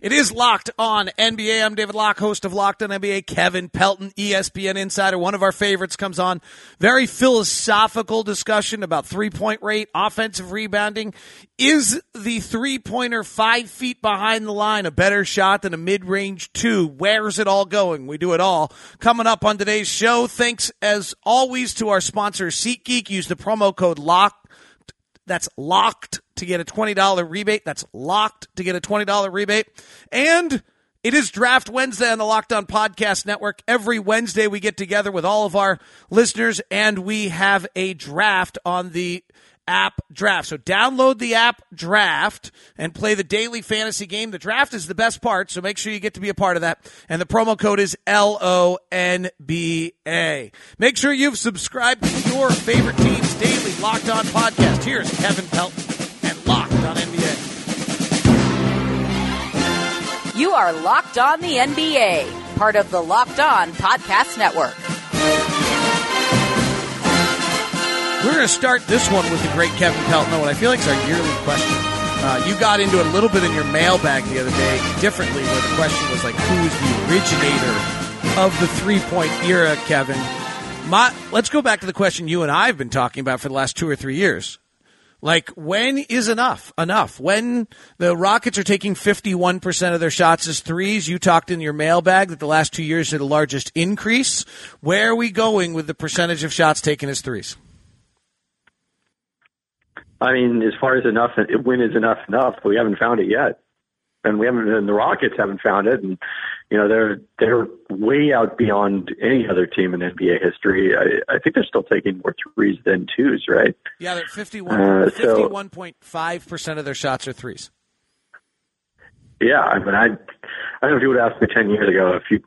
It is Locked On NBA. I'm David Locke, host of Locked On NBA. Kevin Pelton, ESPN insider, one of our favorites, comes on. Very philosophical discussion about three point rate, offensive rebounding. Is the three pointer five feet behind the line a better shot than a mid range two? Where's it all going? We do it all. Coming up on today's show, thanks as always to our sponsor, SeatGeek. Use the promo code LOCK. That's locked to get a $20 rebate. That's locked to get a $20 rebate. And it is Draft Wednesday on the Locked On Podcast Network. Every Wednesday we get together with all of our listeners and we have a draft on the app draft. So download the app draft and play the daily fantasy game. The draft is the best part, so make sure you get to be a part of that. And the promo code is L O N B A. Make sure you've subscribed to your favorite team's daily Locked On podcast. Here's Kevin Pelton NBA. You are Locked On the NBA, part of the Locked On Podcast Network. We're going to start this one with the great Kevin Pelton. What I feel like is our yearly question. Uh, you got into it a little bit in your mailbag the other day differently, where the question was like, who is the originator of the three point era, Kevin? My, let's go back to the question you and I have been talking about for the last two or three years. Like, when is enough? Enough. When the Rockets are taking 51% of their shots as threes, you talked in your mailbag that the last two years are the largest increase. Where are we going with the percentage of shots taken as threes? I mean, as far as enough, when is enough enough? We haven't found it yet, and we haven't. And the Rockets haven't found it, and you know they're they're way out beyond any other team in NBA history. I, I think they're still taking more threes than twos, right? Yeah, they're 51, uh, 51.5 percent of their shots are threes. Yeah, I mean, I I don't know if you would ask me ten years ago if you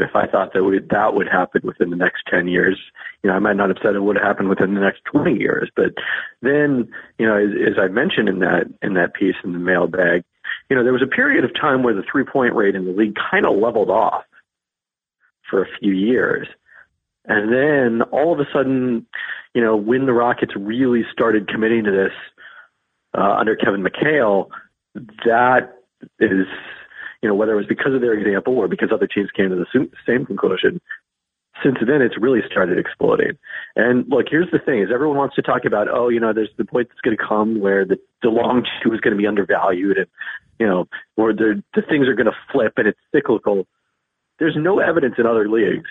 if I thought that would, that would happen within the next 10 years, you know, I might not have said it would happen within the next 20 years. But then, you know, as, as I mentioned in that, in that piece in the mailbag, you know, there was a period of time where the three point rate in the league kind of leveled off for a few years. And then all of a sudden, you know, when the Rockets really started committing to this uh, under Kevin McHale, that is you know, whether it was because of their example or because other teams came to the same conclusion, since then it's really started exploding. And look, here's the thing: is everyone wants to talk about, oh, you know, there's the point that's going to come where the long two is going to be undervalued, and you know, or the the things are going to flip and it's cyclical. There's no evidence in other leagues,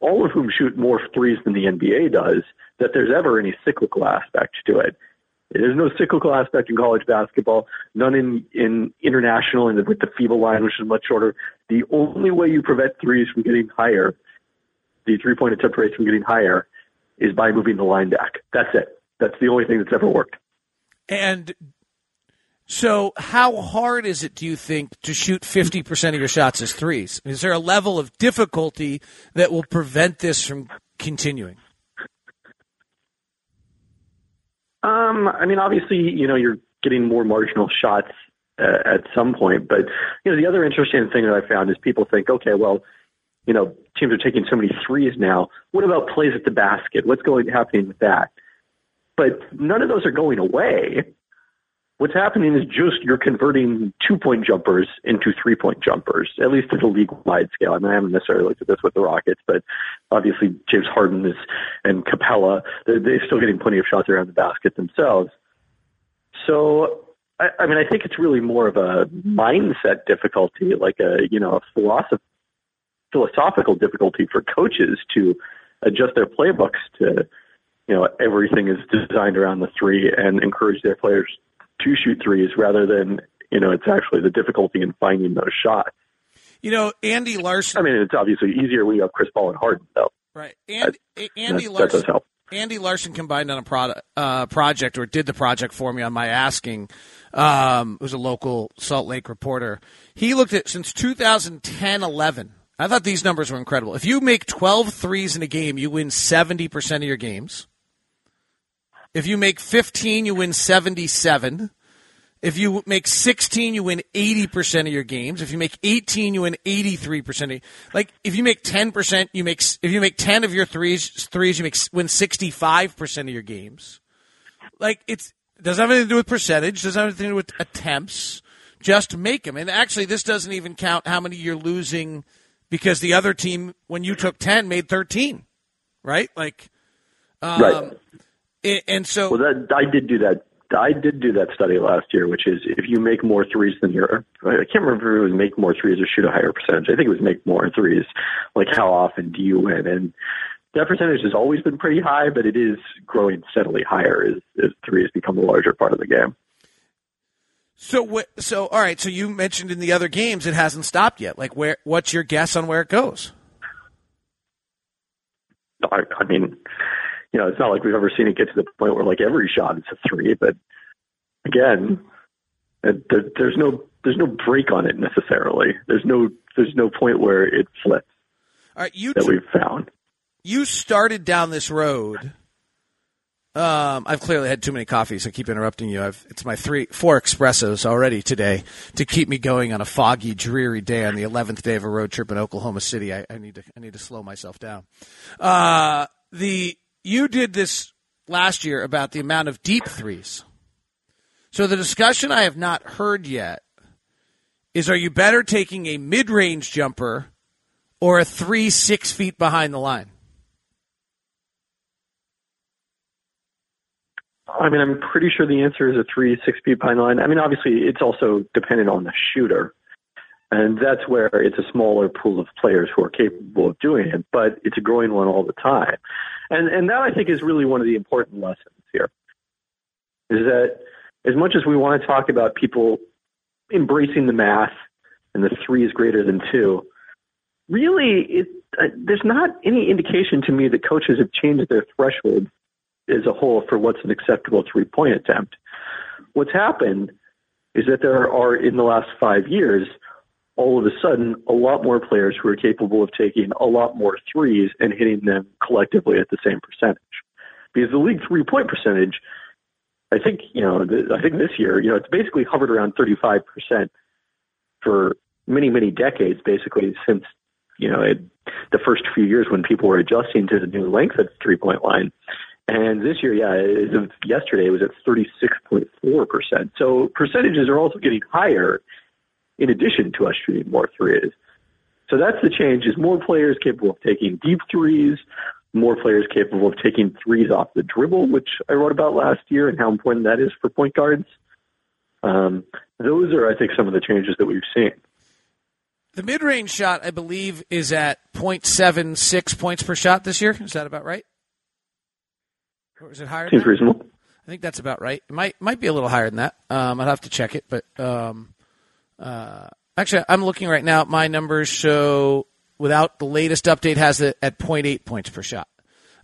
all of whom shoot more threes than the NBA does, that there's ever any cyclical aspect to it. There's no cyclical aspect in college basketball, none in, in international and with the FIBA line, which is much shorter. The only way you prevent threes from getting higher, the three point attempt rates from getting higher, is by moving the line back. That's it. That's the only thing that's ever worked. And so, how hard is it, do you think, to shoot 50% of your shots as threes? Is there a level of difficulty that will prevent this from continuing? Um, I mean, obviously, you know, you're getting more marginal shots uh, at some point, but you know, the other interesting thing that I found is people think, okay, well, you know, teams are taking so many threes now. What about plays at the basket? What's going happening with that? But none of those are going away. What's happening is just you're converting two point jumpers into three point jumpers, at least at a league wide scale. I mean, I haven't necessarily looked at this with the Rockets, but obviously James Harden is, and Capela, they're, they're still getting plenty of shots around the basket themselves. So, I, I mean, I think it's really more of a mindset difficulty, like a, you know, a philosoph- philosophical difficulty for coaches to adjust their playbooks to, you know, everything is designed around the three and encourage their players to shoot threes rather than you know it's actually the difficulty in finding those shots. You know, Andy Larsen. I mean, it's obviously easier when you have Chris Paul and Harden, though. Right, and that, Andy that, Larsen. That does help. Andy Larsen combined on a product, uh, project or did the project for me on my asking. Um, it was a local Salt Lake reporter. He looked at since 2010 11. I thought these numbers were incredible. If you make 12 threes in a game, you win 70% of your games. If you make 15, you win 77. If you make 16, you win 80% of your games. If you make 18, you win 83%. Of, like, if you make 10%, you make, if you make 10 of your threes, threes, you make, win 65% of your games. Like, it's, doesn't have anything to do with percentage, doesn't have anything to do with attempts. just make them. And actually, this doesn't even count how many you're losing because the other team, when you took 10, made 13, right? Like, um, right. And so, well, that I did do that. I did do that study last year, which is if you make more threes than your, I can't remember if it was make more threes or shoot a higher percentage. I think it was make more threes. Like how often do you win? And that percentage has always been pretty high, but it is growing steadily higher as, as threes become a larger part of the game. So, so all right. So you mentioned in the other games it hasn't stopped yet. Like, where? What's your guess on where it goes? I, I mean, you know, it's not like we've ever seen it get to the point where like every shot is a three, but again, there, there's no there's no break on it necessarily. There's no there's no point where it flips. All right, you that we've found. You started down this road um, I've clearly had too many coffees. I keep interrupting you. I've, it's my three, four espressos already today to keep me going on a foggy, dreary day on the eleventh day of a road trip in Oklahoma City. I, I need to, I need to slow myself down. Uh, the you did this last year about the amount of deep threes. So the discussion I have not heard yet is: Are you better taking a mid-range jumper or a three six feet behind the line? I mean, I'm pretty sure the answer is a three, six feet behind line. I mean, obviously, it's also dependent on the shooter. And that's where it's a smaller pool of players who are capable of doing it, but it's a growing one all the time. And, and that, I think, is really one of the important lessons here. Is that as much as we want to talk about people embracing the math and the three is greater than two, really, it, uh, there's not any indication to me that coaches have changed their threshold as a whole for what's an acceptable three point attempt. What's happened is that there are, in the last five years, all of a sudden, a lot more players who are capable of taking a lot more threes and hitting them collectively at the same percentage. Because the league three point percentage, I think, you know, I think this year, you know, it's basically hovered around 35% for many, many decades, basically since, you know, it, the first few years when people were adjusting to the new length of the three point line. And this year, yeah, yesterday, it was at 36.4%. So percentages are also getting higher in addition to us shooting more threes. So that's the change is more players capable of taking deep threes, more players capable of taking threes off the dribble, which I wrote about last year and how important that is for point guards. Um, those are, I think, some of the changes that we've seen. The mid-range shot, I believe, is at 0.76 points per shot this year. Is that about right? Or is it higher? Seems reasonable. I think that's about right. It might might be a little higher than that. Um, I'd have to check it, but um, uh, actually, I'm looking right now. My numbers show without the latest update has it at 0.8 points per shot.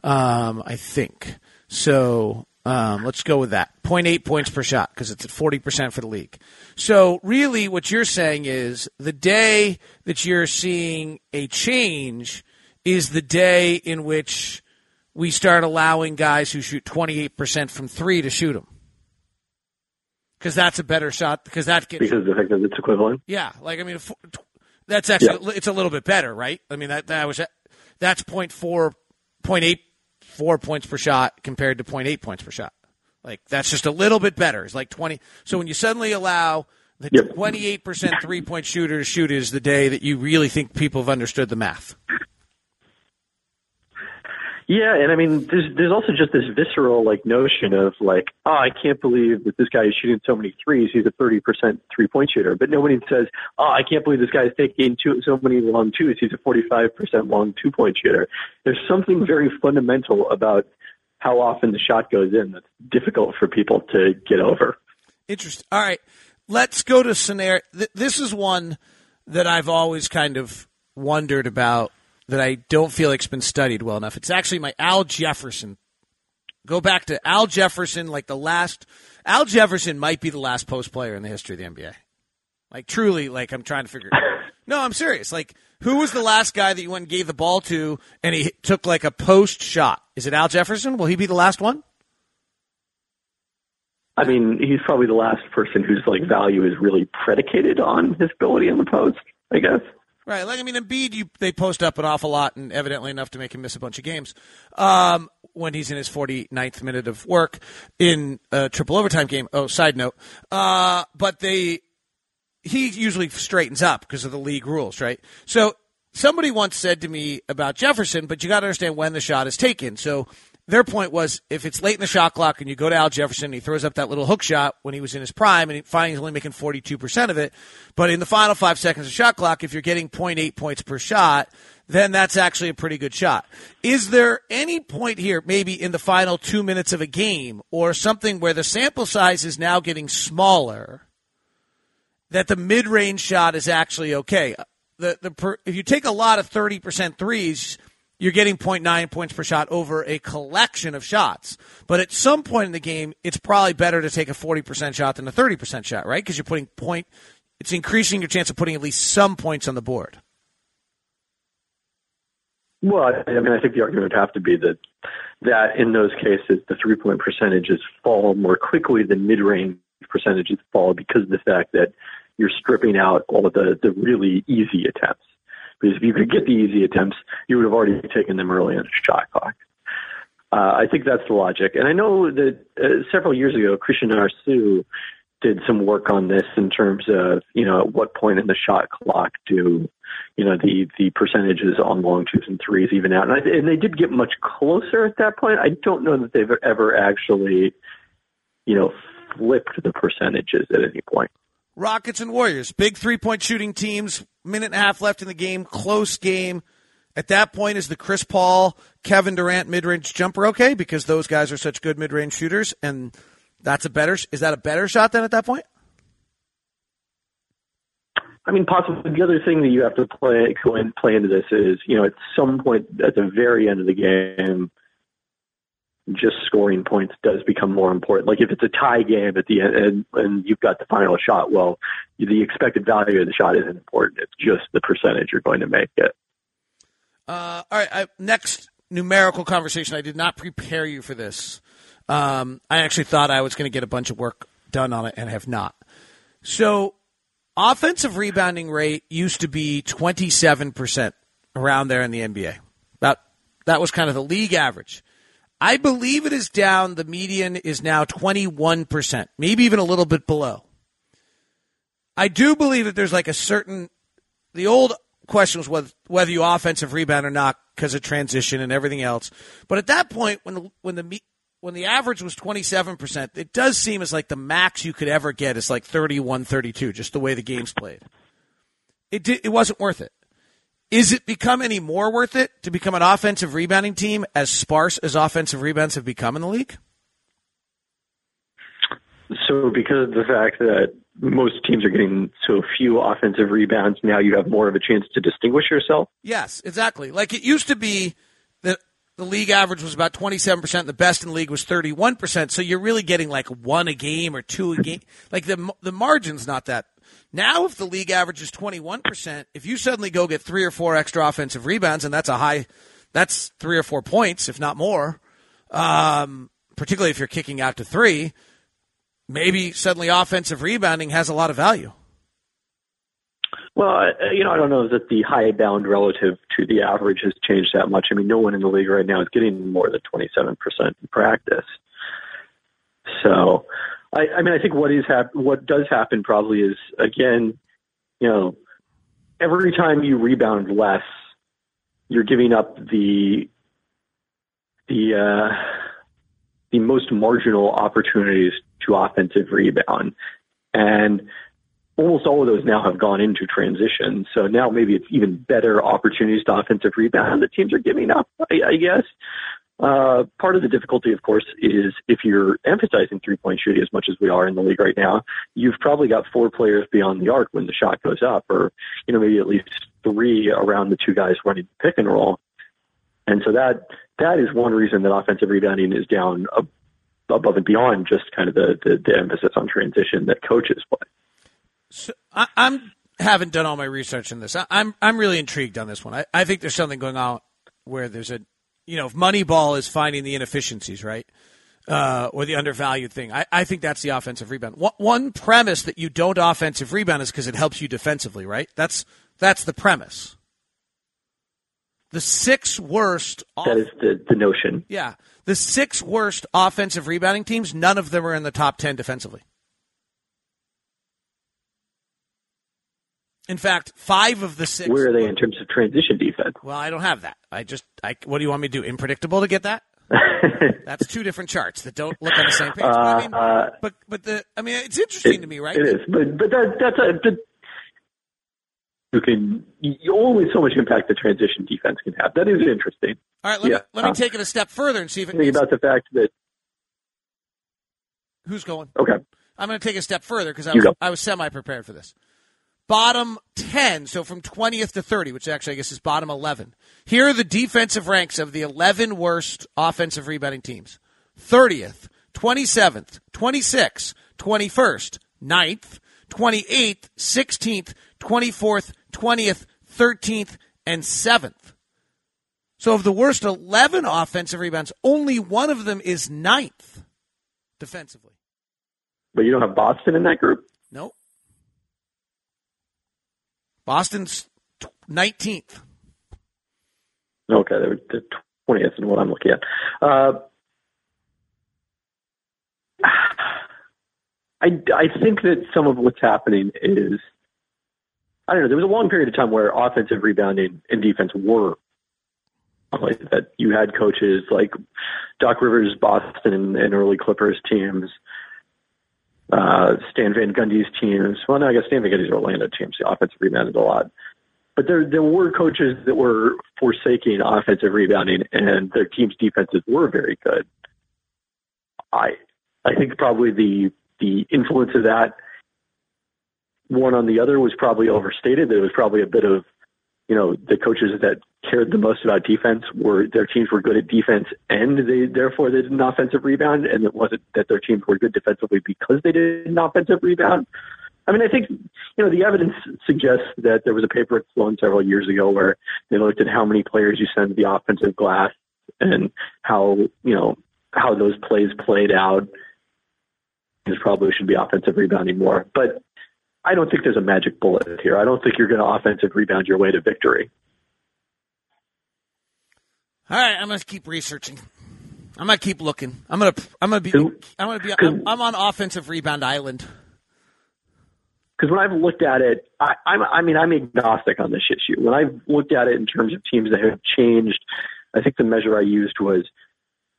Um, I think so. Um, let's go with that. 0.8 points per shot because it's at 40% for the league. So, really, what you're saying is the day that you're seeing a change is the day in which we start allowing guys who shoot 28% from three to shoot them. Because that's a better shot. Because that gets because the fact that it's equivalent. Yeah, like I mean, that's actually yeah. it's a little bit better, right? I mean that that was that's point four, point eight four points per shot compared to 0.8 points per shot. Like that's just a little bit better. It's like twenty. So when you suddenly allow the twenty-eight percent three-point shooter to shoot, is the day that you really think people have understood the math. Yeah, and I mean, there's there's also just this visceral like notion of like, oh, I can't believe that this guy is shooting so many threes. He's a thirty percent three point shooter, but nobody says, oh, I can't believe this guy is taking two, so many long twos. He's a forty five percent long two point shooter. There's something very fundamental about how often the shot goes in that's difficult for people to get over. Interesting. All right, let's go to scenario. This is one that I've always kind of wondered about that I don't feel like's been studied well enough. It's actually my Al Jefferson. Go back to Al Jefferson, like the last. Al Jefferson might be the last post player in the history of the NBA. Like truly, like I'm trying to figure. No, I'm serious. Like, who was the last guy that you went and gave the ball to, and he took like a post shot? Is it Al Jefferson? Will he be the last one? I mean, he's probably the last person whose like value is really predicated on his ability in the post. I guess. Right. Like I mean, Embiid, you they post up an awful lot, and evidently enough to make him miss a bunch of games. Um, when he's in his 49th minute of work in a triple overtime game. Oh, side note. Uh, but they he usually straightens up because of the league rules, right? So somebody once said to me about Jefferson, but you got to understand when the shot is taken. So their point was if it's late in the shot clock and you go to Al Jefferson and he throws up that little hook shot when he was in his prime and he finally he's only making 42% of it, but in the final five seconds of shot clock, if you're getting 0.8 points per shot, then that's actually a pretty good shot. Is there any point here, maybe in the final two minutes of a game or something where the sample size is now getting smaller that the mid range shot is actually okay? The, the per, if you take a lot of 30% threes, you're getting 0.9 points per shot over a collection of shots. But at some point in the game, it's probably better to take a 40% shot than a 30% shot, right? Because you're putting point, it's increasing your chance of putting at least some points on the board. Well, I mean, I think the argument would have to be that that in those cases, the three point percentages fall more quickly than mid range percentages fall because of the fact that you're stripping out all of the, the really easy attempts. Because if you could get the easy attempts, you would have already taken them early in the shot clock. Uh, I think that's the logic. And I know that uh, several years ago, Krishna Narsu did some work on this in terms of, you know, at what point in the shot clock do, you know, the, the percentages on long twos and threes even out. And, I, and they did get much closer at that point. I don't know that they've ever actually, you know, flipped the percentages at any point. Rockets and Warriors, big three point shooting teams, minute and a half left in the game, close game. At that point, is the Chris Paul, Kevin Durant mid range jumper okay? Because those guys are such good mid range shooters, and that's a better. Is that a better shot than at that point? I mean, possibly the other thing that you have to play play into this is, you know, at some point at the very end of the game, just scoring points does become more important. Like if it's a tie game at the end and, and you've got the final shot, well, the expected value of the shot isn't important. It's just the percentage you're going to make it. Uh, all right. I, next numerical conversation. I did not prepare you for this. Um, I actually thought I was going to get a bunch of work done on it and have not. So, offensive rebounding rate used to be 27% around there in the NBA. That, that was kind of the league average. I believe it is down. The median is now 21%, maybe even a little bit below. I do believe that there's like a certain, the old question was whether, you offensive rebound or not because of transition and everything else. But at that point, when the, when the, when the average was 27%, it does seem as like the max you could ever get is like 31, 32, just the way the game's played. It, did, it wasn't worth it. Is it become any more worth it to become an offensive rebounding team as sparse as offensive rebounds have become in the league? So, because of the fact that most teams are getting so few offensive rebounds, now you have more of a chance to distinguish yourself? Yes, exactly. Like it used to be that the league average was about 27%, the best in the league was 31%, so you're really getting like one a game or two a game. Like the the margin's not that now, if the league average is 21%, if you suddenly go get three or four extra offensive rebounds, and that's a high, that's three or four points, if not more, um, particularly if you're kicking out to three, maybe suddenly offensive rebounding has a lot of value. Well, you know, I don't know that the high bound relative to the average has changed that much. I mean, no one in the league right now is getting more than 27% in practice. So, I, I mean, I think what is hap- what does happen probably is again, you know, every time you rebound less, you're giving up the the uh, the most marginal opportunities to offensive rebound, and almost all of those now have gone into transition. So now maybe it's even better opportunities to offensive rebound that teams are giving up. I, I guess. Uh, part of the difficulty, of course, is if you're emphasizing three point shooting as much as we are in the league right now, you've probably got four players beyond the arc when the shot goes up, or, you know, maybe at least three around the two guys running pick and roll. And so that, that is one reason that offensive rebounding is down above and beyond just kind of the, the, the emphasis on transition that coaches play. So I, I'm haven't done all my research in this. I, I'm I'm really intrigued on this one. I, I think there's something going on where there's a you know, if Moneyball is finding the inefficiencies, right? Uh, or the undervalued thing. I, I think that's the offensive rebound. One, one premise that you don't offensive rebound is because it helps you defensively, right? That's that's the premise. The six worst. Off- that is the, the notion. Yeah. The six worst offensive rebounding teams, none of them are in the top 10 defensively. In fact, five of the six. Where are they in terms of transition defense? Well, I don't have that. I just, I, what do you want me to do? Unpredictable to get that? That's two different charts that don't look on the same page. but, I mean, Uh, but, but the, I mean, it's interesting to me, right? It is, but but that, that's a. That, you can you only so much impact the transition defense can have. That is interesting. All right, let Yeah. me let me Uh, take it a step further and see if it Think about the fact that who's going. okay, I'm going to take it a step further because I was. I was semi prepared for this. Bottom ten, so from 20th to 30, which actually I guess is bottom 11. Here are the defensive ranks of the 11 worst offensive rebounding teams: 30th, 27th, 26th, 21st, 9th, 28th, 16th, 24th, 20th, 13th, and 7th. So of the worst 11 offensive rebounds, only one of them is ninth defensively. but you don't have Boston in that group. Boston's 19th. Okay, they're the twentieth is what I'm looking at. Uh, I I think that some of what's happening is I don't know. There was a long period of time where offensive rebounding and defense were like that. You had coaches like Doc Rivers, Boston, and early Clippers teams. Uh, Stan Van Gundy's teams. Well, no, I guess Stan Van Gundy's Orlando teams. The offensive rebounded a lot but there there were coaches that were forsaking offensive rebounding, and their team's defenses were very good. I I think probably the the influence of that one on the other was probably overstated. There was probably a bit of you know the coaches that cared the most about defense were their teams were good at defense, and they therefore they did an offensive rebound, and it wasn't that their teams were good defensively because they did an offensive rebound. I mean, I think you know the evidence suggests that there was a paper at Sloan several years ago where they looked at how many players you send to the offensive glass and how you know how those plays played out. There probably should be offensive rebounding more, but I don't think there's a magic bullet here. I don't think you're going to offensive rebound your way to victory. All right, I'm going to keep researching. I'm going to keep looking. I'm going to I'm going to be I'm going to be I'm, I'm on offensive rebound island. because when I've looked at it, I, I'm, I mean, I'm agnostic on this issue. When I've looked at it in terms of teams that have changed, I think the measure I used was,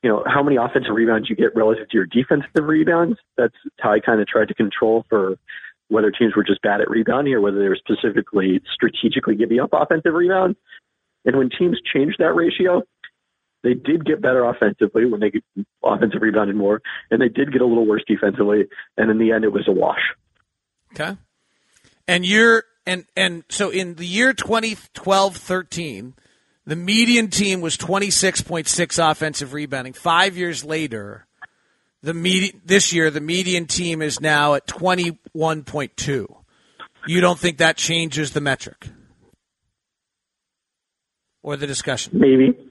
you know, how many offensive rebounds you get relative to your defensive rebounds. That's how I kind of tried to control for whether teams were just bad at rebounding or whether they were specifically strategically giving up offensive rebounds. And when teams changed that ratio, they did get better offensively when they offensive rebounded more, and they did get a little worse defensively. And in the end, it was a wash. Okay. And you're and and so in the year 2012-13, the median team was 26.6 offensive rebounding. 5 years later, the median this year the median team is now at 21.2. You don't think that changes the metric? Or the discussion? Maybe.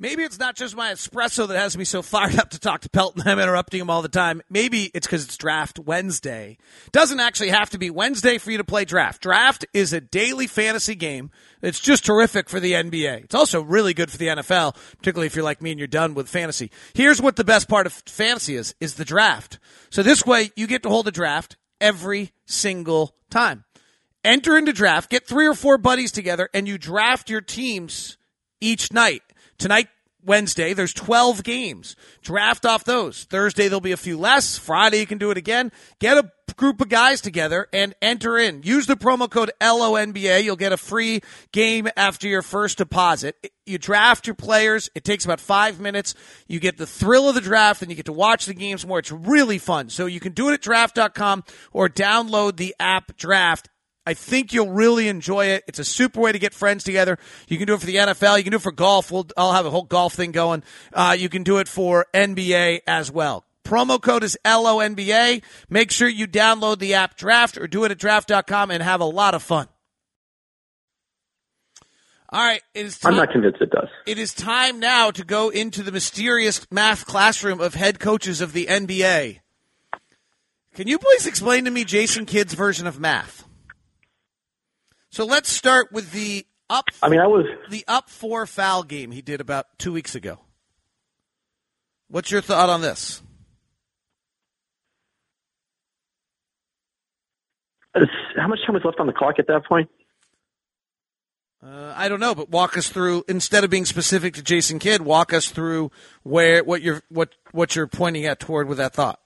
Maybe it's not just my espresso that has me so fired up to talk to Pelton. I'm interrupting him all the time. Maybe it's because it's draft Wednesday. Doesn't actually have to be Wednesday for you to play draft. Draft is a daily fantasy game. It's just terrific for the NBA. It's also really good for the NFL, particularly if you're like me and you're done with fantasy. Here's what the best part of fantasy is, is the draft. So this way you get to hold a draft every single time. Enter into draft, get three or four buddies together, and you draft your teams each night. Tonight, Wednesday, there's 12 games. Draft off those. Thursday, there'll be a few less. Friday, you can do it again. Get a group of guys together and enter in. Use the promo code LONBA. You'll get a free game after your first deposit. You draft your players. It takes about five minutes. You get the thrill of the draft and you get to watch the games more. It's really fun. So you can do it at draft.com or download the app draft. I think you'll really enjoy it. It's a super way to get friends together. You can do it for the NFL. You can do it for golf. We'll, I'll have a whole golf thing going. Uh, you can do it for NBA as well. Promo code is LONBA. Make sure you download the app Draft or do it at draft.com and have a lot of fun. All right, it is time, I'm not convinced it does. it is time now to go into the mysterious math classroom of head coaches of the NBA. Can you please explain to me Jason Kidd's version of math? So let's start with the up I mean, I was the up four foul game he did about two weeks ago. What's your thought on this? how much time was left on the clock at that point? Uh, I don't know, but walk us through instead of being specific to Jason Kidd, walk us through where what you're what what you're pointing at toward with that thought.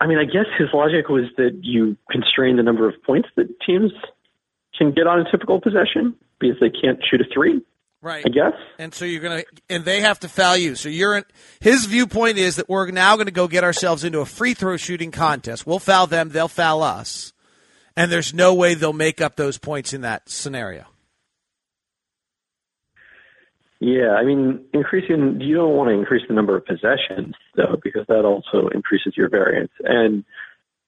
I mean, I guess his logic was that you constrain the number of points that teams can get on a typical possession because they can't shoot a three. Right. I guess. And so you're gonna, and they have to foul you. So you're in. His viewpoint is that we're now going to go get ourselves into a free throw shooting contest. We'll foul them. They'll foul us and there's no way they'll make up those points in that scenario. Yeah, I mean, increasing you don't want to increase the number of possessions though, because that also increases your variance. And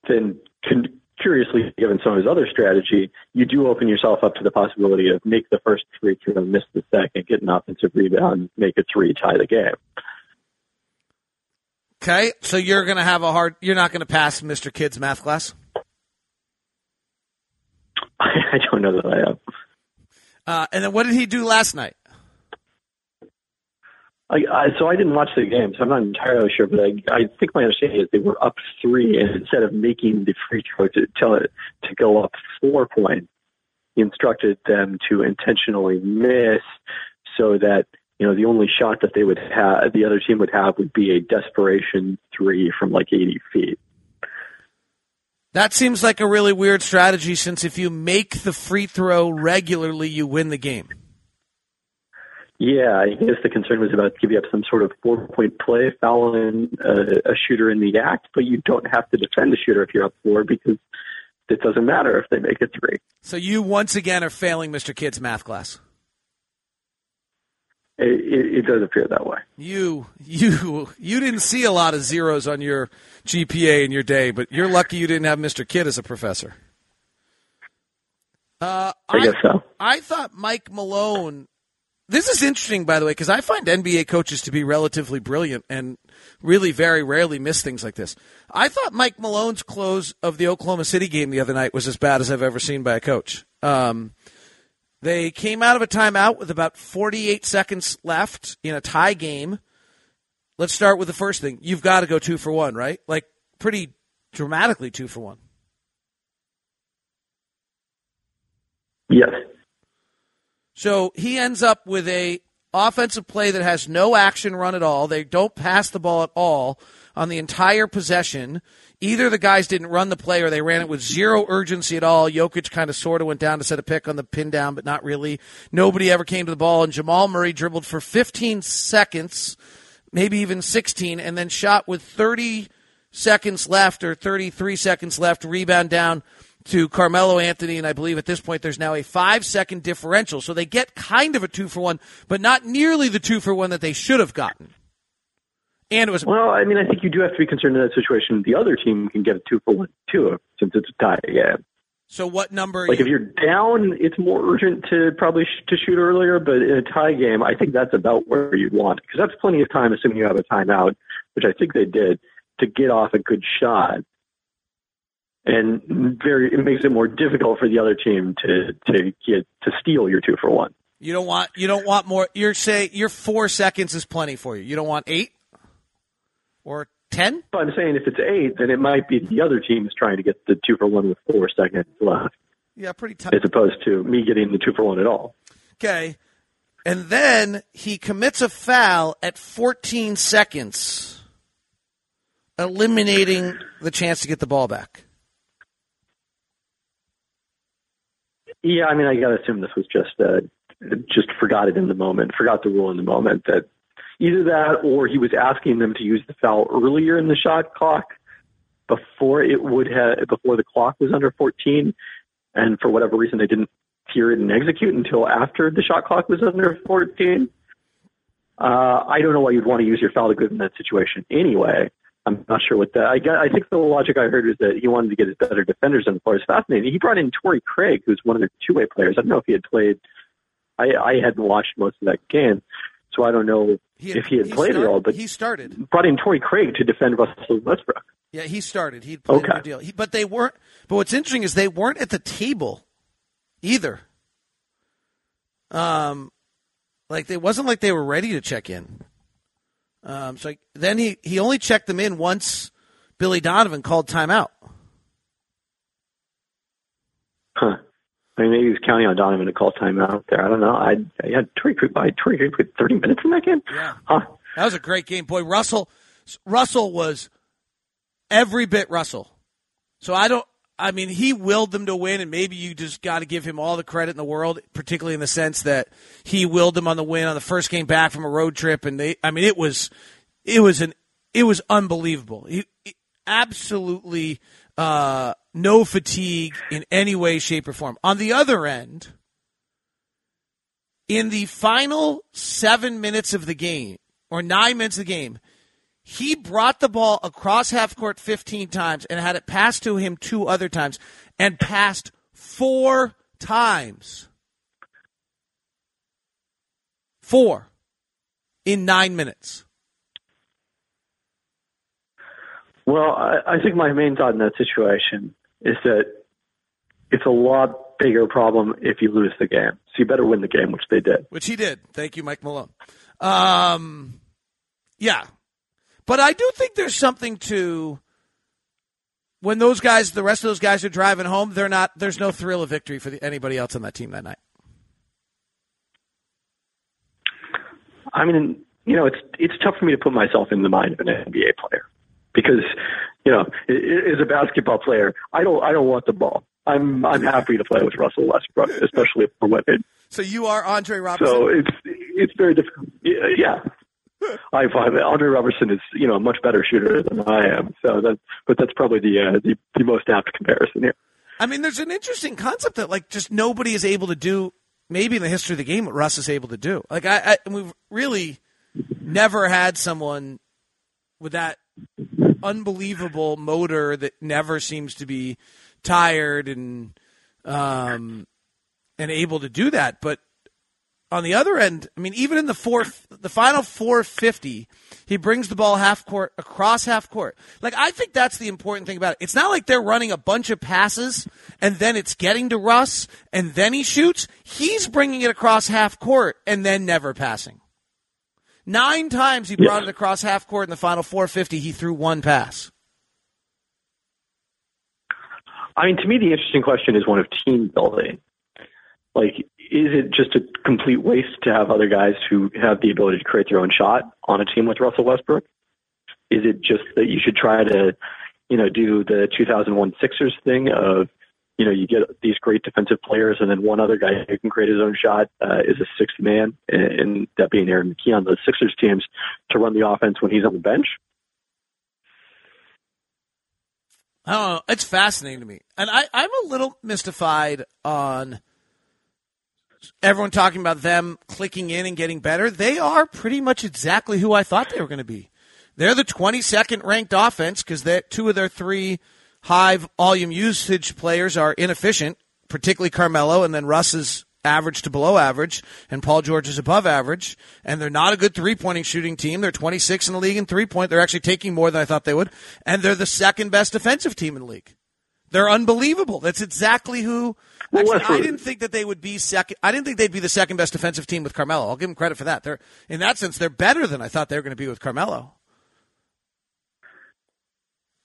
then, con- curiously, given some of his other strategy, you do open yourself up to the possibility of make the first free throw, miss the second, get an offensive rebound, make a three, tie the game. Okay, so you're going to have a hard. You're not going to pass Mr. Kidd's math class. I don't know that I have. Uh, and then what did he do last night? I, I, so I didn't watch the game, so I'm not entirely sure. But I, I think my understanding is they were up three, and instead of making the free throw to tell it to go up four points, he instructed them to intentionally miss, so that you know the only shot that they would have, the other team would have, would be a desperation three from like 80 feet. That seems like a really weird strategy since if you make the free throw regularly, you win the game. Yeah, I guess the concern was about giving up some sort of four point play, fouling a, a shooter in the act, but you don't have to defend the shooter if you're up four because it doesn't matter if they make a three. So you once again are failing Mr. Kidd's math class. It, it, does appear that way. You you you didn't see a lot of zeros on your GPA in your day, but you're lucky you didn't have Mr. Kidd as a professor. Uh, I, I guess so. I thought Mike Malone. This is interesting, by the way, because I find NBA coaches to be relatively brilliant and really very rarely miss things like this. I thought Mike Malone's close of the Oklahoma City game the other night was as bad as I've ever seen by a coach. Um, they came out of a timeout with about 48 seconds left in a tie game. Let's start with the first thing. You've got to go two for one, right? Like pretty dramatically two for one. Yes. So he ends up with a offensive play that has no action run at all. They don't pass the ball at all on the entire possession. Either the guys didn't run the play or they ran it with zero urgency at all. Jokic kind of sort of went down to set a pick on the pin down, but not really. Nobody ever came to the ball, and Jamal Murray dribbled for 15 seconds, maybe even 16, and then shot with 30 seconds left or 33 seconds left, rebound down to Carmelo Anthony, and I believe at this point there's now a five second differential. So they get kind of a two for one, but not nearly the two for one that they should have gotten. And it was well. I mean, I think you do have to be concerned in that situation. The other team can get a two for one too, since it's a tie. Yeah. So what number? Like you... if you're down, it's more urgent to probably sh- to shoot earlier. But in a tie game, I think that's about where you'd want because that's plenty of time, assuming you have a timeout, which I think they did, to get off a good shot. And very, it makes it more difficult for the other team to to get to steal your two for one. You don't want you don't want more. You're say your four seconds is plenty for you. You don't want eight or 10? But I'm saying if it's eight, then it might be the other team is trying to get the two for one with four seconds left. Yeah, pretty tough. As opposed to me getting the two for one at all. Okay. And then he commits a foul at 14 seconds, eliminating the chance to get the ball back. Yeah, I mean, I got to assume this was just uh, just forgot it in the moment, forgot the rule in the moment that Either that or he was asking them to use the foul earlier in the shot clock before it would have before the clock was under 14 and for whatever reason they didn't hear it and execute until after the shot clock was under 14. Uh, I don't know why you'd want to use your foul to good in that situation anyway. I'm not sure what that. I got. I think the logic I heard was that he wanted to get his better defenders on the floor. It's fascinating. He brought in Torrey Craig, who's one of their two-way players. I don't know if he had played. I, I hadn't watched most of that game, so I don't know he had, if he had he played started, at all. But he started. Brought in Torrey Craig to defend Russell Westbrook. Yeah, he started. He played okay. deal. He, but they weren't. But what's interesting is they weren't at the table either. Um, like it wasn't like they were ready to check in. Um, so then he he only checked them in once Billy Donovan called timeout. Huh. I mean, maybe he was counting on Donovan to call timeout there. I don't know. I yeah, Torrey Craig, I Torrey Craig put 30 minutes in that game. Yeah, huh? That was a great game, boy. Russell, Russell was every bit Russell. So I don't. I mean, he willed them to win, and maybe you just got to give him all the credit in the world, particularly in the sense that he willed them on the win on the first game back from a road trip, and they. I mean, it was, it was an, it was unbelievable. He, absolutely uh, no fatigue in any way, shape, or form. On the other end, in the final seven minutes of the game or nine minutes of the game, he brought the ball across half court 15 times and had it passed to him two other times and passed four times. Four in nine minutes. Well, I, I think my main thought in that situation is that it's a lot bigger problem if you lose the game. So you better win the game, which they did. Which he did. Thank you, Mike Malone. Um, yeah, but I do think there's something to when those guys, the rest of those guys are driving home. They're not. There's no thrill of victory for the, anybody else on that team that night. I mean, you know, it's it's tough for me to put myself in the mind of an NBA player because, you know, as a basketball player, I don't I don't want the ball. I'm I'm happy to play with Russell Westbrook, especially for women. So you are Andre Roberson. So it's it's very difficult. Yeah, I find that Andre Roberson is you know a much better shooter than I am. So that, but that's probably the uh, the, the most apt comparison here. I mean, there's an interesting concept that like just nobody is able to do. Maybe in the history of the game, what Russ is able to do. Like I, I we've really never had someone with that unbelievable motor that never seems to be tired and um and able to do that. But on the other end, I mean, even in the four, the final 450, he brings the ball half court across half court. Like I think that's the important thing about it. It's not like they're running a bunch of passes and then it's getting to Russ and then he shoots. He's bringing it across half court and then never passing. Nine times he brought it across half court in the final 450. He threw one pass. I mean, to me, the interesting question is one of team building. Like, is it just a complete waste to have other guys who have the ability to create their own shot on a team with Russell Westbrook? Is it just that you should try to, you know, do the 2001 Sixers thing of, you know, you get these great defensive players and then one other guy who can create his own shot uh, is a sixth man, and that being Aaron McKie on the Sixers teams to run the offense when he's on the bench? I don't know. It's fascinating to me. And I, I'm a little mystified on everyone talking about them clicking in and getting better. They are pretty much exactly who I thought they were going to be. They're the 22nd ranked offense because two of their three high volume usage players are inefficient, particularly Carmelo, and then Russ is average to below average, and Paul George is above average. And they're not a good three pointing shooting team. They're 26 in the league in three point. They're actually taking more than I thought they would. And they're the second best defensive team in the league. They're unbelievable. That's exactly who. Actually, I didn't think that they would be second. I didn't think they'd be the second best defensive team with Carmelo. I'll give them credit for that. They're in that sense, they're better than I thought they were going to be with Carmelo.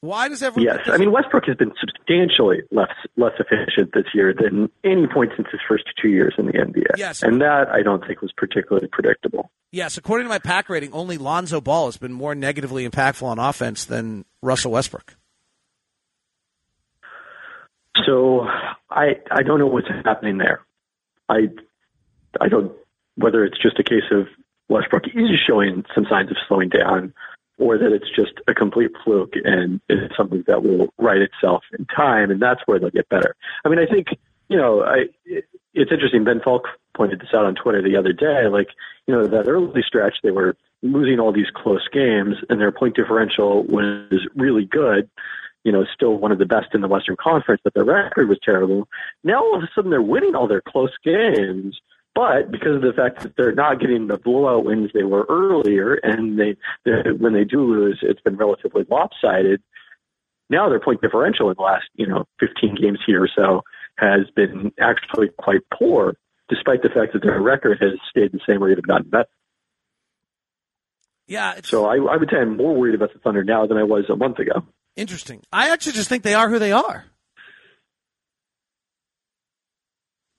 Why does everyone? Yes, I mean Westbrook has been substantially less less efficient this year than any point since his first two years in the NBA. Yes, and that I don't think was particularly predictable. Yes, according to my pack rating, only Lonzo Ball has been more negatively impactful on offense than Russell Westbrook. So I I don't know what's happening there. I I don't whether it's just a case of Westbrook is showing some signs of slowing down or that it's just a complete fluke and it's something that will right itself in time, and that's where they'll get better. I mean, I think you know, I it, it's interesting. Ben Falk pointed this out on Twitter the other day. Like, you know, that early stretch, they were losing all these close games, and their point differential was really good. You know, still one of the best in the Western Conference, but their record was terrible. Now all of a sudden they're winning all their close games but because of the fact that they're not getting the blowout wins they were earlier, and they, when they do lose, it's been relatively lopsided. Now their point differential in the last you know 15 games here or so has been actually quite poor, despite the fact that their record has stayed the same or even gotten better. Yeah. So I, I would say I'm more worried about the Thunder now than I was a month ago. Interesting. I actually just think they are who they are.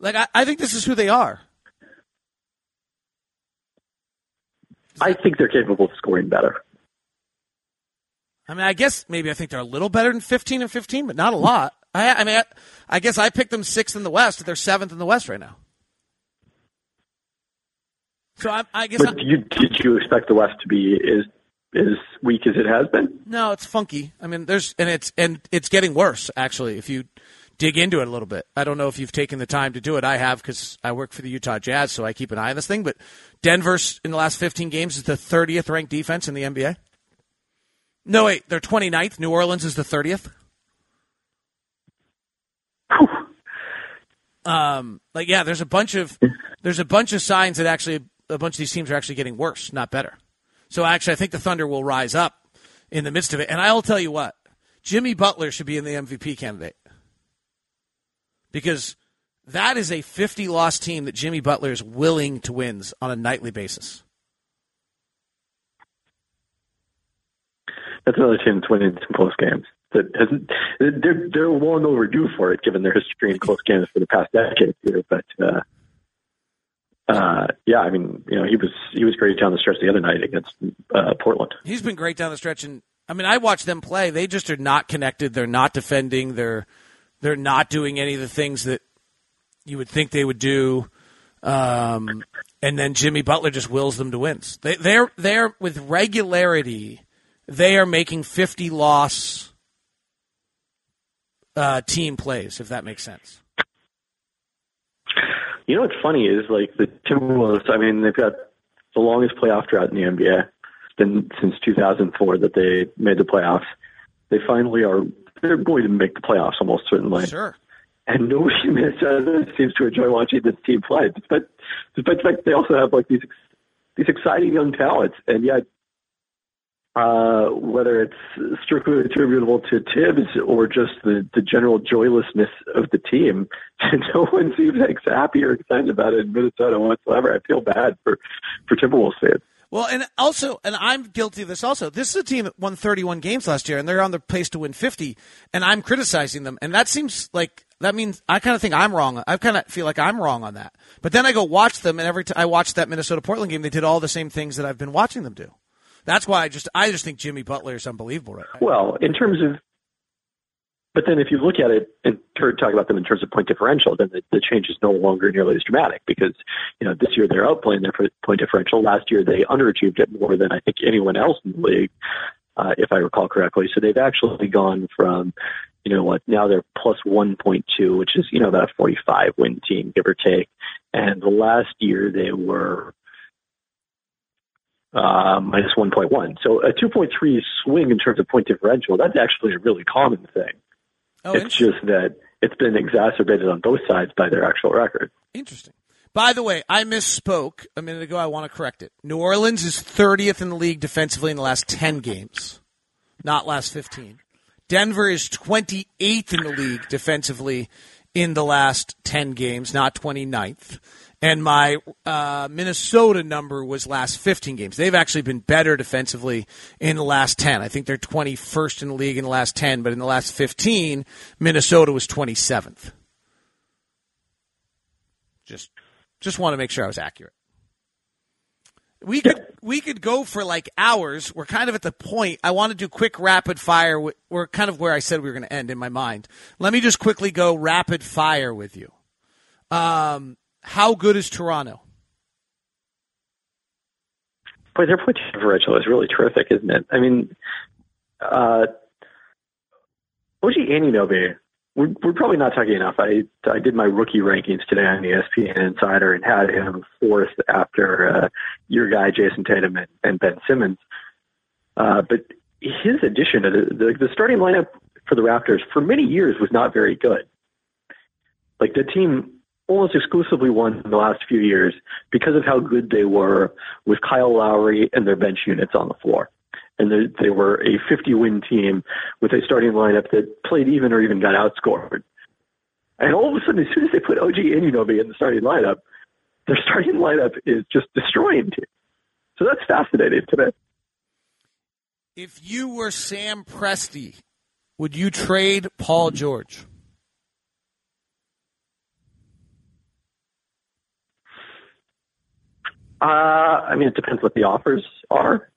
Like I, I think this is who they are. I think they're capable of scoring better. I mean, I guess maybe I think they're a little better than 15 and 15, but not a lot. I, I mean, I, I guess I picked them sixth in the West. They're seventh in the West right now. So I, I guess. But you, did you expect the West to be as as weak as it has been? No, it's funky. I mean, there's and it's and it's getting worse actually. If you dig into it a little bit, I don't know if you've taken the time to do it. I have because I work for the Utah Jazz, so I keep an eye on this thing. But Denver's in the last 15 games is the 30th ranked defense in the NBA. No, wait, they're 29th. New Orleans is the 30th. Um, like yeah, there's a bunch of there's a bunch of signs that actually a bunch of these teams are actually getting worse, not better. So actually, I think the Thunder will rise up in the midst of it. And I'll tell you what, Jimmy Butler should be in the MVP candidate because that is a 50 loss team that Jimmy Butler is willing to wins on a nightly basis. That's another team that's winning some close games. That hasn't they're they're long overdue for it, given their history in close games for the past decade here. But uh, uh, yeah, I mean, you know, he was he was great down the stretch the other night against uh, Portland. He's been great down the stretch, and I mean, I watch them play. They just are not connected. They're not defending. They're they're not doing any of the things that you would think they would do. Um, and then Jimmy Butler just wills them to wins. They, they're they're with regularity. They are making fifty loss uh, team plays, if that makes sense. You know what's funny is like the Timberwolves. I mean, they've got the longest playoff drought in the NBA. Been since 2004 that they made the playoffs. They finally are. They're going to make the playoffs almost certainly. Sure. And nobody in Minnesota seems to enjoy watching this team play, But despite the fact they also have like these these exciting young talents, and yet uh, whether it's strictly attributable to Thibs or just the, the general joylessness of the team, no one seems like happy or excited about it in Minnesota whatsoever. I feel bad for for Timberwolves fans. Well, and also, and I'm guilty of this also. This is a team that won 31 games last year, and they're on the pace to win 50, and I'm criticizing them. And that seems like that means I kind of think I'm wrong. I kind of feel like I'm wrong on that. But then I go watch them, and every time I watch that Minnesota Portland game, they did all the same things that I've been watching them do. That's why I just I just think Jimmy Butler is unbelievable right. Well, in terms of, but then if you look at it and talk about them in terms of point differential, then the, the change is no longer nearly as dramatic because you know this year they're outplaying their point differential. Last year they underachieved it more than I think anyone else in the league, uh, if I recall correctly. So they've actually gone from you know what now they're plus 1.2 which is you know about a 45 win team give or take and the last year they were uh, minus 1.1. So a 2.3 swing in terms of point differential, that's actually a really common thing. Oh, it's just that it's been exacerbated on both sides by their actual record. Interesting. By the way, I misspoke a minute ago. I want to correct it. New Orleans is 30th in the league defensively in the last 10 games, not last 15. Denver is 28th in the league defensively in the last 10 games, not 29th and my uh, Minnesota number was last 15 games. They've actually been better defensively in the last 10. I think they're 21st in the league in the last 10, but in the last 15, Minnesota was 27th. Just, just want to make sure I was accurate. We could we could go for like hours. We're kind of at the point. I want to do quick rapid fire. We're kind of where I said we were going to end in my mind. Let me just quickly go rapid fire with you. Um, how good is Toronto? Boy, their point differential is really terrific, isn't it? I mean, uh, OG Anunoby, we're, we're probably not talking enough. I I did my rookie rankings today on ESPN Insider and had him fourth after uh, your guy Jayson Tatum and, and Ben Simmons. Uh, but his addition to the, the the starting lineup for the Raptors for many years was not very good. Like the team almost exclusively won in the last few years because of how good they were with Kyle Lowry and their bench units on the floor. And they, they were a 50 win team with a starting lineup that played even or even got outscored. And all of a sudden, as soon as they put OG Anunoby in the starting lineup, their starting lineup is just destroying teams. So that's fascinating to me. If you were Sam Presti would you trade Paul George? Uh, I mean, it depends what the offers are.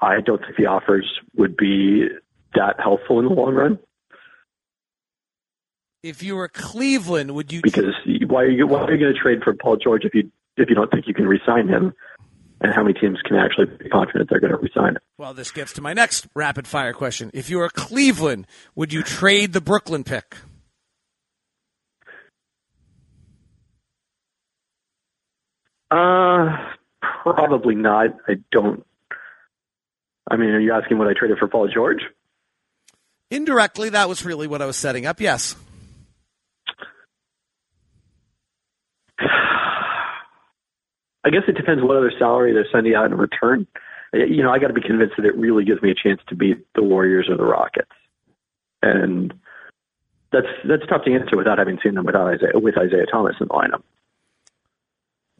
I don't think the offers would be that helpful in the long run. If you were Cleveland, would you? Because why are you why are you going to trade for Paul George if you if you don't think you can re-sign him? And how many teams can actually be confident they're going to re-sign him? Well, this gets to my next rapid fire question. If you were Cleveland, would you trade the Brooklyn pick? Uh, probably not. I don't. I mean, are you asking what I traded for Paul George? Indirectly, that was really what I was setting up. Yes. I guess it depends what other salary they're sending out in return. You know, I got to be convinced that it really gives me a chance to beat the Warriors or the Rockets, and that's that's tough to answer without having seen them without Isaiah, with Isaiah Thomas in the lineup.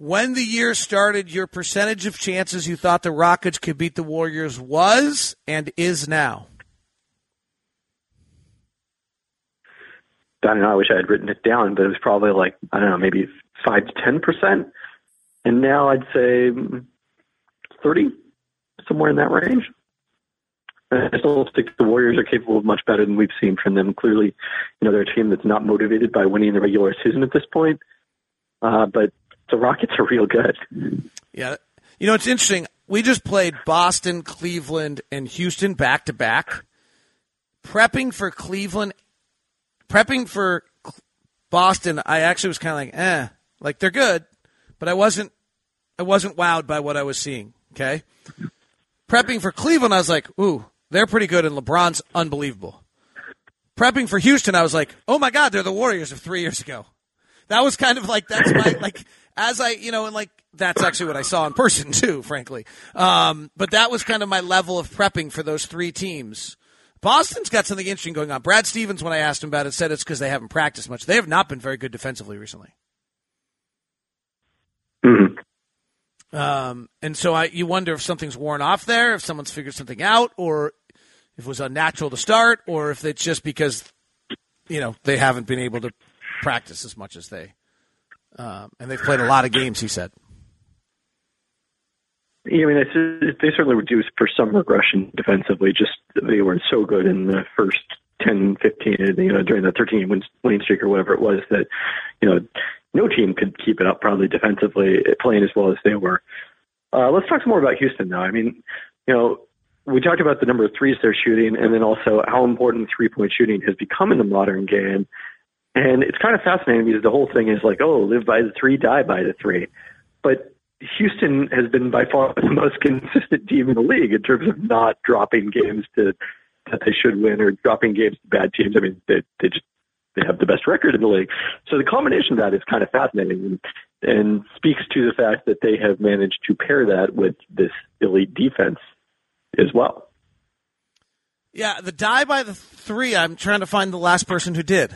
When the year started, your percentage of chances you thought the Rockets could beat the Warriors was and is now. I don't know. I wish I had written it down, but it was probably like I don't know, maybe five to ten percent. And now I'd say thirty, somewhere in that range. I still think the Warriors are capable of much better than we've seen from them. Clearly, you know, they're a team that's not motivated by winning the regular season at this point. Uh, but the Rockets are real good. Yeah. You know, it's interesting. We just played Boston, Cleveland, and Houston back to back. Prepping for Cleveland, prepping for Boston, I actually was kind of like, eh, like they're good, but I wasn't, I wasn't wowed by what I was seeing. Okay. Prepping for Cleveland, I was like, ooh, they're pretty good, and LeBron's unbelievable. Prepping for Houston, I was like, oh my God, they're the Warriors of three years ago. That was kind of like, that's my, like, as I, you know, and like that's actually what I saw in person too, frankly. Um, but that was kind of my level of prepping for those three teams. Boston's got something interesting going on. Brad Stevens, when I asked him about it, said it's because they haven't practiced much. They have not been very good defensively recently. Mm-hmm. Um, and so I, you wonder if something's worn off there, if someone's figured something out, or if it was unnatural to start, or if it's just because, you know, they haven't been able to practice as much as they um, and they've played a lot of games. He said. Yeah, I mean, they certainly reduced for some regression defensively. Just they weren't so good in the first 10, 15, you know, during the 13 win, streak or whatever it was that, you know, no team could keep it up probably defensively playing as well as they were. Uh, let's talk some more about Houston now. I mean, you know, we talked about the number of threes they're shooting and then also how important three point shooting has become in the modern game. And it's kind of fascinating because the whole thing is like, oh, live by the three, die by the three. But Houston has been by far the most consistent team in the league in terms of not dropping games to that they should win or dropping games to bad teams. I mean, they they just they have the best record in the league. So the combination of that is kind of fascinating and, and speaks to the fact that they have managed to pair that with this elite defense as well. Yeah, the die by the three. I'm trying to find the last person who did.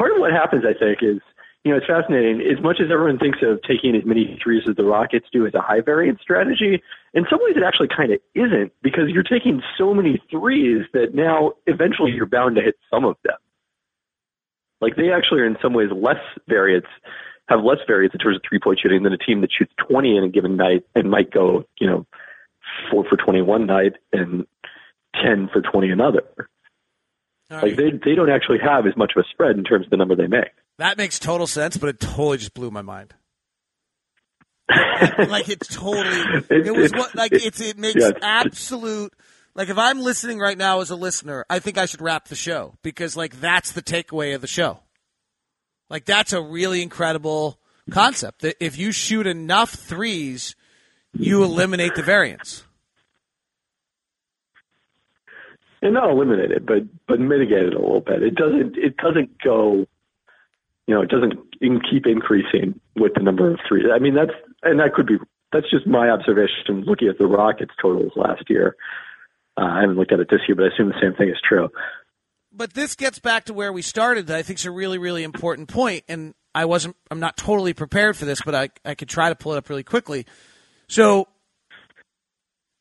Part of what happens, I think, is you know it's fascinating. As much as everyone thinks of taking as many threes as the Rockets do as a high variance strategy, in some ways it actually kind of isn't because you're taking so many threes that now eventually you're bound to hit some of them. Like they actually are in some ways less variance, have less variance in terms of three point shooting than a team that shoots 20 in a given night and might go, you know, four for 21 night and 10 for 20 another. Like they they don't actually have as much of a spread in terms of the number they make. That makes total sense, but it totally just blew my mind. like it's totally it, it was what like it's it makes yeah, absolute like if I'm listening right now as a listener, I think I should wrap the show because like that's the takeaway of the show. Like that's a really incredible concept that if you shoot enough threes, you eliminate the variance and not eliminate it, but but mitigate it a little bit. It doesn't it doesn't go, you know, it doesn't keep increasing with the number of threes. I mean, that's and that could be that's just my observation looking at the Rockets totals last year. Uh, I haven't looked at it this year, but I assume the same thing is true. But this gets back to where we started. That I think is a really really important point, and I wasn't I'm not totally prepared for this, but I I could try to pull it up really quickly. So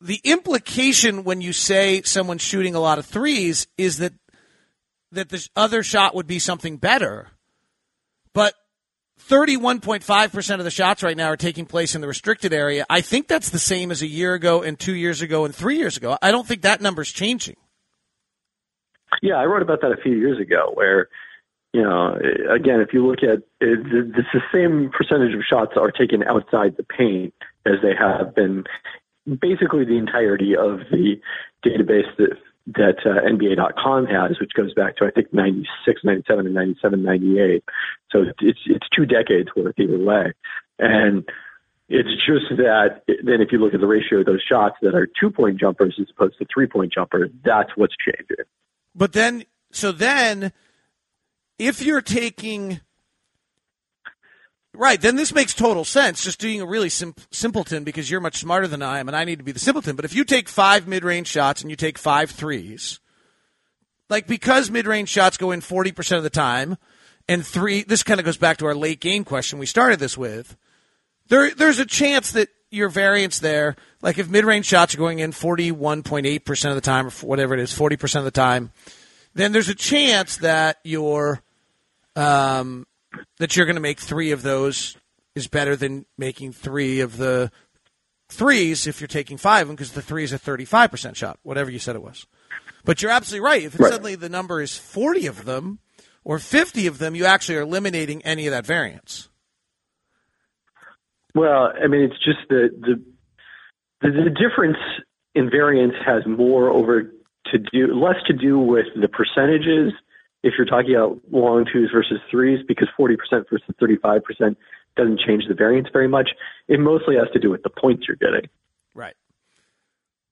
the implication when you say someone's shooting a lot of threes is that that the other shot would be something better. But 31.5% of the shots right now are taking place in the restricted area. I think that's the same as a year ago and 2 years ago and 3 years ago. I don't think that number's changing. Yeah, I wrote about that a few years ago where you know, again, if you look at it, it's the same percentage of shots are taken outside the paint as they have been basically the entirety of the database that that uh, NBA.com has, which goes back to I think 96, 97, and 97, 98. So it's it's two decades worth either way, and it's just that then if you look at the ratio of those shots that are two point jumpers as opposed to three point jumpers, that's what's changing. But then, so then, if you're taking Right. Then this makes total sense. Just doing a really sim- simpleton because you're much smarter than I am and I need to be the simpleton. But if you take five mid range shots and you take five threes, like because mid range shots go in 40% of the time and three, this kind of goes back to our late game question we started this with. There, there's a chance that your variance there, like if mid range shots are going in 41.8% of the time or whatever it is, 40% of the time, then there's a chance that your um, that you're going to make three of those is better than making three of the threes if you're taking five of them because the three is a 35% shot, whatever you said it was. But you're absolutely right. If right. suddenly the number is 40 of them or 50 of them, you actually are eliminating any of that variance. Well, I mean, it's just the the the, the difference in variance has more over to do less to do with the percentages if you're talking about long twos versus threes, because 40% versus 35% doesn't change the variance very much. It mostly has to do with the points you're getting. Right.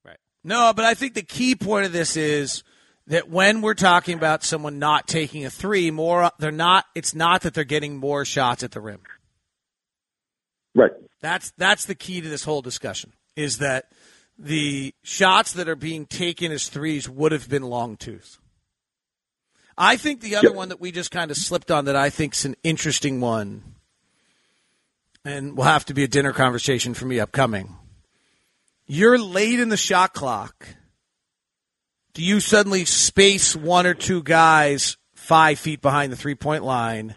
Right. No, but I think the key point of this is that when we're talking about someone not taking a three, more they're not. It's not that they're getting more shots at the rim. Right. That's that's the key to this whole discussion. Is that the shots that are being taken as threes would have been long twos. I think the other yep. one that we just kind of slipped on that I think is an interesting one, and will have to be a dinner conversation for me upcoming. You're late in the shot clock. Do you suddenly space one or two guys five feet behind the three point line,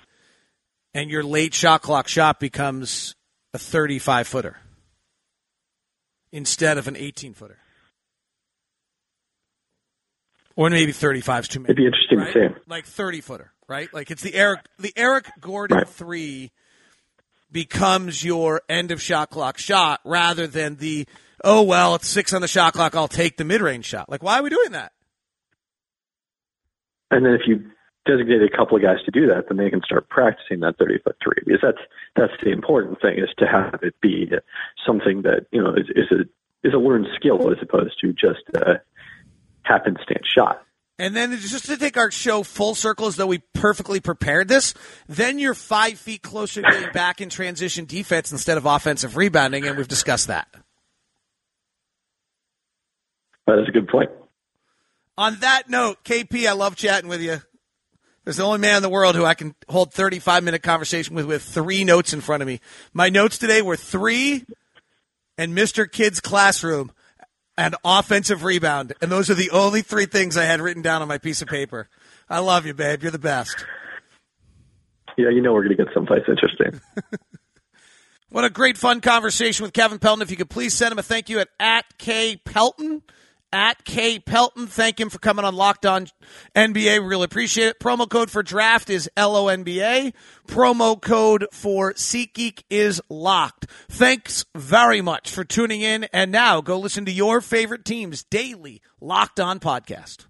and your late shot clock shot becomes a 35 footer instead of an 18 footer? Or maybe 35 is too many. It'd be interesting right? to see. Like 30 footer, right? Like it's the Eric the Eric Gordon right. three becomes your end of shot clock shot rather than the oh well it's six on the shot clock I'll take the mid range shot. Like why are we doing that? And then if you designate a couple of guys to do that, then they can start practicing that 30 foot three because that's that's the important thing is to have it be something that you know is, is a is a learned skill as opposed to just a happenstance shot. And then just to take our show full circle as though we perfectly prepared this, then you're five feet closer to getting back in transition defense instead of offensive rebounding, and we've discussed that. That is a good point. On that note, KP, I love chatting with you. There's the only man in the world who I can hold 35 minute conversation with with three notes in front of me. My notes today were three and Mr. Kidd's classroom and offensive rebound. And those are the only three things I had written down on my piece of paper. I love you, babe. You're the best. Yeah, you know we're going to get someplace interesting. what a great, fun conversation with Kevin Pelton. If you could please send him a thank you at, at K Pelton at K Pelton. Thank him for coming on Locked On NBA. We really appreciate it. Promo code for draft is LONBA. Promo code for SeatGeek is locked. Thanks very much for tuning in. And now go listen to your favorite team's daily Locked On podcast.